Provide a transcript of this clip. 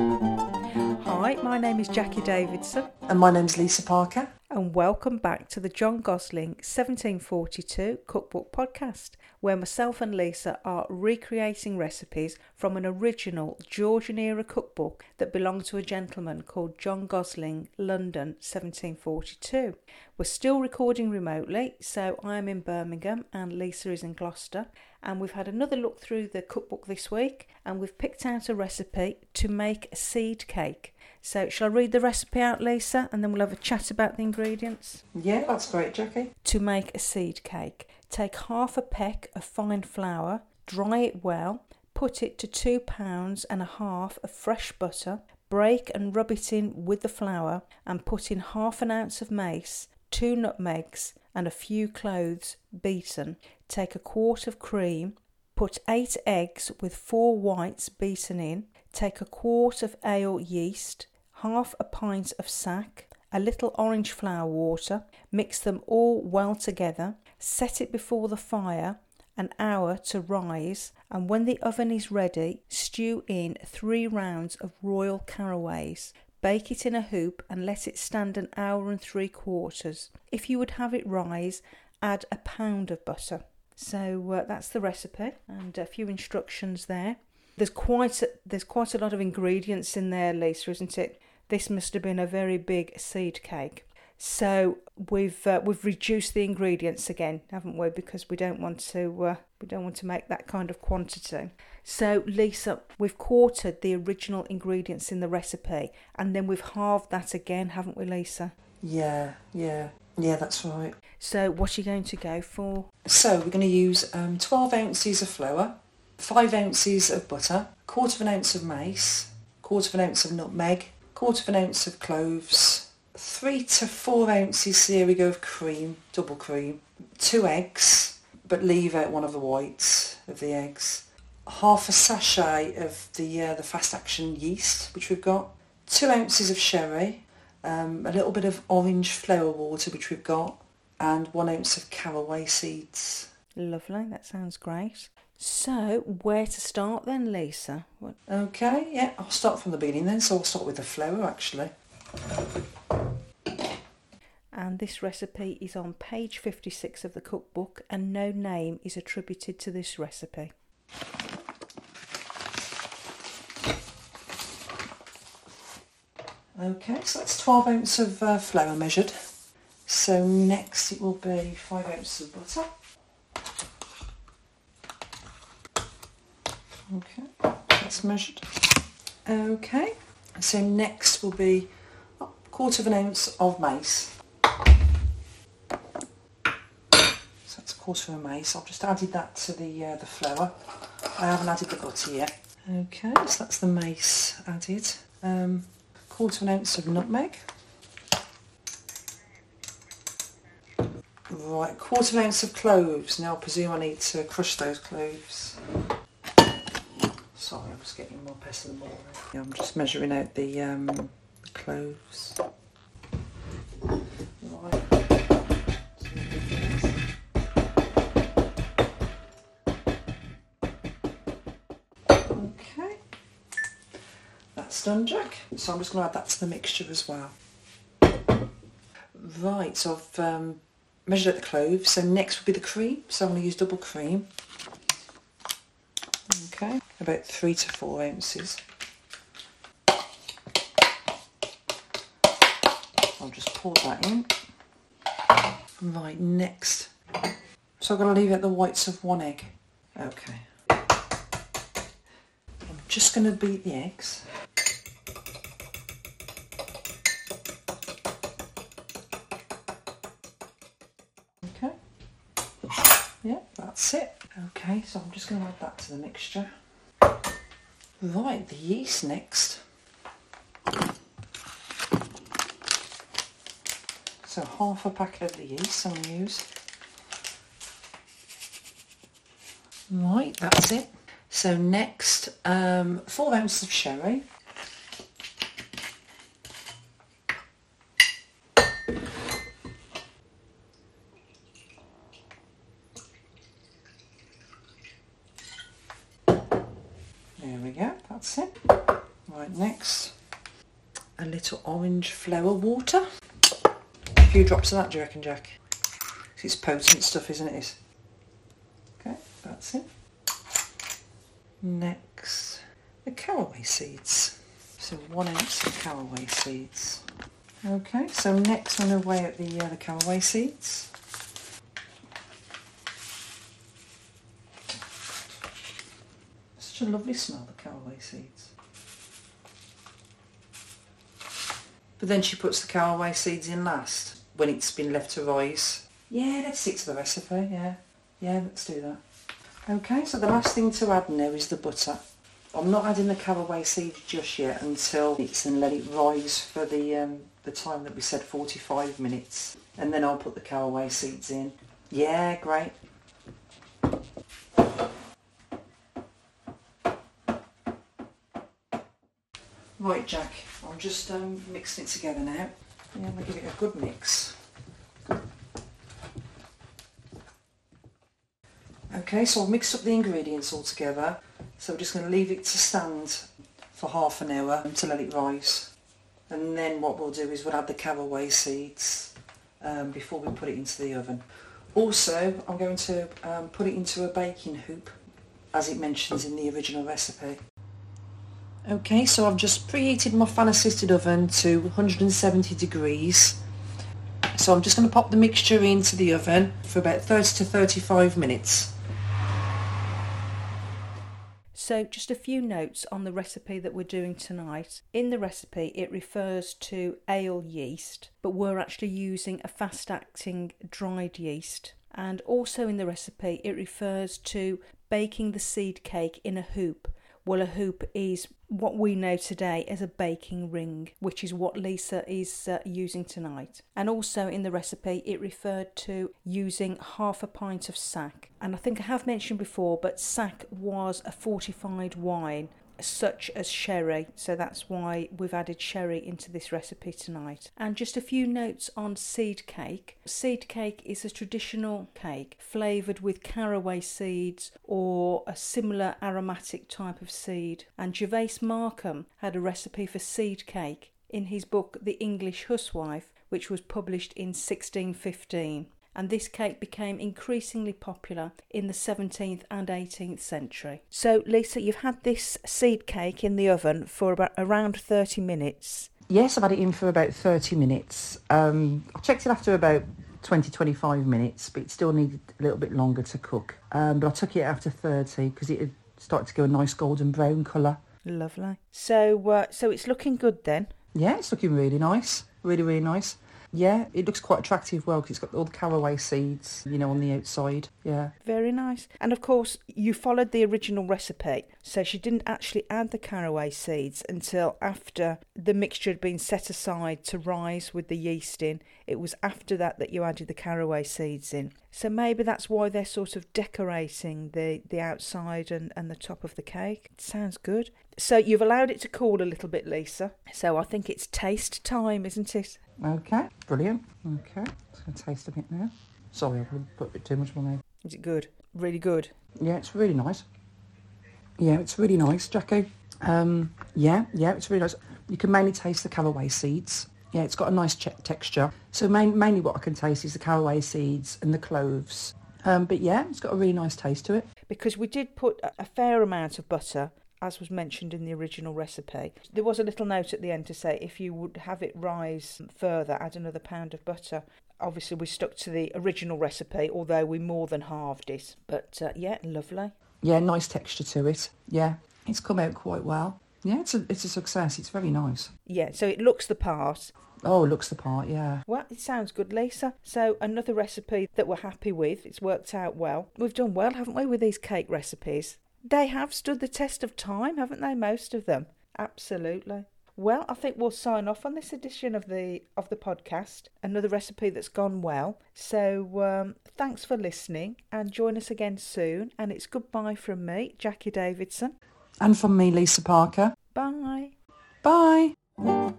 Hi, my name is Jacqui Davidson, And my name's Lisa Parker. and welcome back to the John Gosling 1742 Cookbook Podcast, where myself and Lisa are recreating recipes from an original Georgian era cookbook that belonged to a gentleman called John Gosling, London 1742. We're still recording remotely, so I'm in Birmingham and Lisa is in Gloucester. And we've had another look through the cookbook this week and we've picked out a recipe to make a seed cake. So, shall I read the recipe out, Lisa, and then we'll have a chat about the ingredients? Yeah, that's great, Jacqui. To make a seed cake, take half a peck of fine flour, dry it well, put it to two pounds and a half of fresh butter, break and rub it in with the flour, and put in half an ounce of mace, two nutmegs, and a few cloves beaten. Take a quart of cream, put eight eggs with four whites beaten in, take a quart of ale yeast, half a pint of sack, a little orange flower water, mix them all well together, set it before the fire an hour to rise, and when the oven is ready, stew in three rounds of royal caraways. Bake it in a hoop and let it stand an hour and three quarters. If you would have it rise, add a pound of butter. So uh, that's the recipe and a few instructions there. There's quite a, there's quite a lot of ingredients in there, Lisa, isn't it? This must have been a very big seed cake. So we've uh, we've reduced the ingredients again, haven't we? Because we don't want to uh, we don't want to make that kind of quantity. So Lisa, we've quartered the original ingredients in the recipe, and then we've halved that again, haven't we, Lisa? Yeah, yeah, yeah, that's right. So what are you going to go for? So we're going to use um, 12 ounces of flour, 5 ounces of butter, quarter of an ounce of mace, quarter of an ounce of nutmeg, quarter of an ounce of cloves, 3 to 4 ounces, here we go, of cream, double cream, 2 eggs, but leave out one of the whites of the eggs, half a sachet of the, uh, the fast action yeast, which we've got, 2 ounces of sherry, um, a little bit of orange flower water, which we've got, and 1 ounce of caraway seeds. Lovely, that sounds great. So where to start then, Lisa? What, Okay, yeah, I'll start from the beginning then. So I'll start with the flour actually. and this recipe is on page 56 of the cookbook, and no name is attributed to this recipe. Okay, so that's 12 ounces of uh, flour measured. So next it will be 5 ounces of butter. Okay, that's measured. Okay, so next will be a quarter of an ounce of mace. So that's a quarter of a mace. I've just added that to the uh, the flour. I haven't added the butter yet. Okay, so that's the mace added. Um, quarter of an ounce of nutmeg. Right, quarter of an ounce of cloves. Now I presume I need to crush those cloves. Sorry, I'm just getting more pestle and more. Yeah, I'm just measuring out the, um, cloves. Right. Okay. That's done, Jack. So I'm just going to add that to the mixture as well. Right, so I've um, measured out the cloves. So next will be the cream. So I'm going to use double cream. About three to four ounces. I'll just pour that in. Right, next. So I'm going to leave out the whites of one egg. Okay. I'm just going to beat the eggs. Okay. Yeah, that's it. Okay, so I'm just going to add that to the mixture. Right, the yeast next. So half a packet of the yeast to use. Right, that's it. So next, um, four ounces of sherry. There we go, that's it. Right, next, a little orange flower water. A few drops of that, do you reckon, Jack? It's potent stuff, isn't it? Okay, that's it. Next, the caraway seeds. So one ounce of caraway seeds. Okay, so next I'm going up the, uh, the caraway seeds. Such a lovely smell, the caraway seeds. But then she puts the caraway seeds in last when it's been left to rise. Yeah, let's stick to the recipe, yeah. Yeah, let's do that. Okay, so the last thing to add now is the butter. I'm not adding the caraway seeds just yet until it's and let it rise for the um, the time that we said 45 minutes and then I'll put the caraway seeds in. Yeah, great. Right, Jack, I'm just um, mixing it together now. Yeah, I'm going to give it a good mix. Okay, so I've mixed up the ingredients all together. So we're just going to leave it to stand for half an hour to let it rise. And then what we'll do is we'll add the caraway seeds um, before we put it into the oven. Also, I'm going to um, put it into a baking hoop, as it mentions in the original recipe. Okay, so I've just preheated my fan assisted oven to 170 degrees. So I'm just going to pop the mixture into the oven for about 30 to 35 minutes. So, just a few notes on the recipe that we're doing tonight. In the recipe, it refers to ale yeast, but we're actually using a fast acting dried yeast. And also in the recipe, it refers to baking the seed cake in a hoop, well, a hoop is what we know today as a baking ring, which is what Lisa is uh, using tonight. And also in the recipe, it referred to using half a pint of sack. And I think I have mentioned before, but sack was a fortified wine such as sherry. So that's why we've added sherry into this recipe tonight. And just a few notes on seed cake. Seed cake is a traditional cake flavoured with caraway seeds or a similar aromatic type of seed. And Gervase Markham had a recipe for seed cake in his book The English Huswife, which was published in 1615 and this cake became increasingly popular in the 17th and 18th century. So, Lisa, you've had this seed cake in the oven for about around 30 minutes. Yes, I've had it in for about 30 minutes. Um, I checked it after about 20 25 minutes, but it still needed a little bit longer to cook. Um, but I took it after 30 because it had started to go a nice golden brown colour. Lovely. So, uh, so it's looking good then. Yeah, it's looking really nice. Really, really nice. Yeah, it looks quite attractive well because it's got all the caraway seeds, you know, on the outside. Yeah. Very nice. And of course, you followed the original recipe. So she didn't actually add the caraway seeds until after the mixture had been set aside to rise with the yeast in. It was after that that you added the caraway seeds in. So maybe that's why they're sort of decorating the, the outside and, and the top of the cake. It sounds good. So you've allowed it to cool a little bit, Lisa. So I think it's taste time, isn't it? Okay, brilliant. Okay, it's going to taste a bit now. Sorry, I put a bit too much on there. Is it good? Really good? Yeah, it's really nice. Yeah, it's really nice, Jacqui. Um, yeah, yeah, it's really nice. You can mainly taste the caraway seeds. Yeah, it's got a nice texture. So main, mainly what I can taste is the caraway seeds and the cloves. Um, but yeah, it's got a really nice taste to it. Because we did put a fair amount of butter as was mentioned in the original recipe. There was a little note at the end to say if you would have it rise further, add another pound of butter. Obviously, we stuck to the original recipe, although we more than halved it. But uh, yeah, lovely. Yeah, nice texture to it. Yeah, it's come out quite well. Yeah, it's a it's a success. It's very nice. Yeah, so it looks the part. Oh, it looks the part, yeah. Well, it sounds good, Lisa. So another recipe that we're happy with. It's worked out well. We've done well, haven't we, with these cake recipes? They have stood the test of time, haven't they? Most of them. Absolutely. Well, I think we'll sign off on this edition of the of the podcast. Another recipe that's gone well. So um, thanks for listening, and join us again soon. And it's goodbye from me, Jacqui Davidson, and from me, Lisa Parker. Bye. Bye.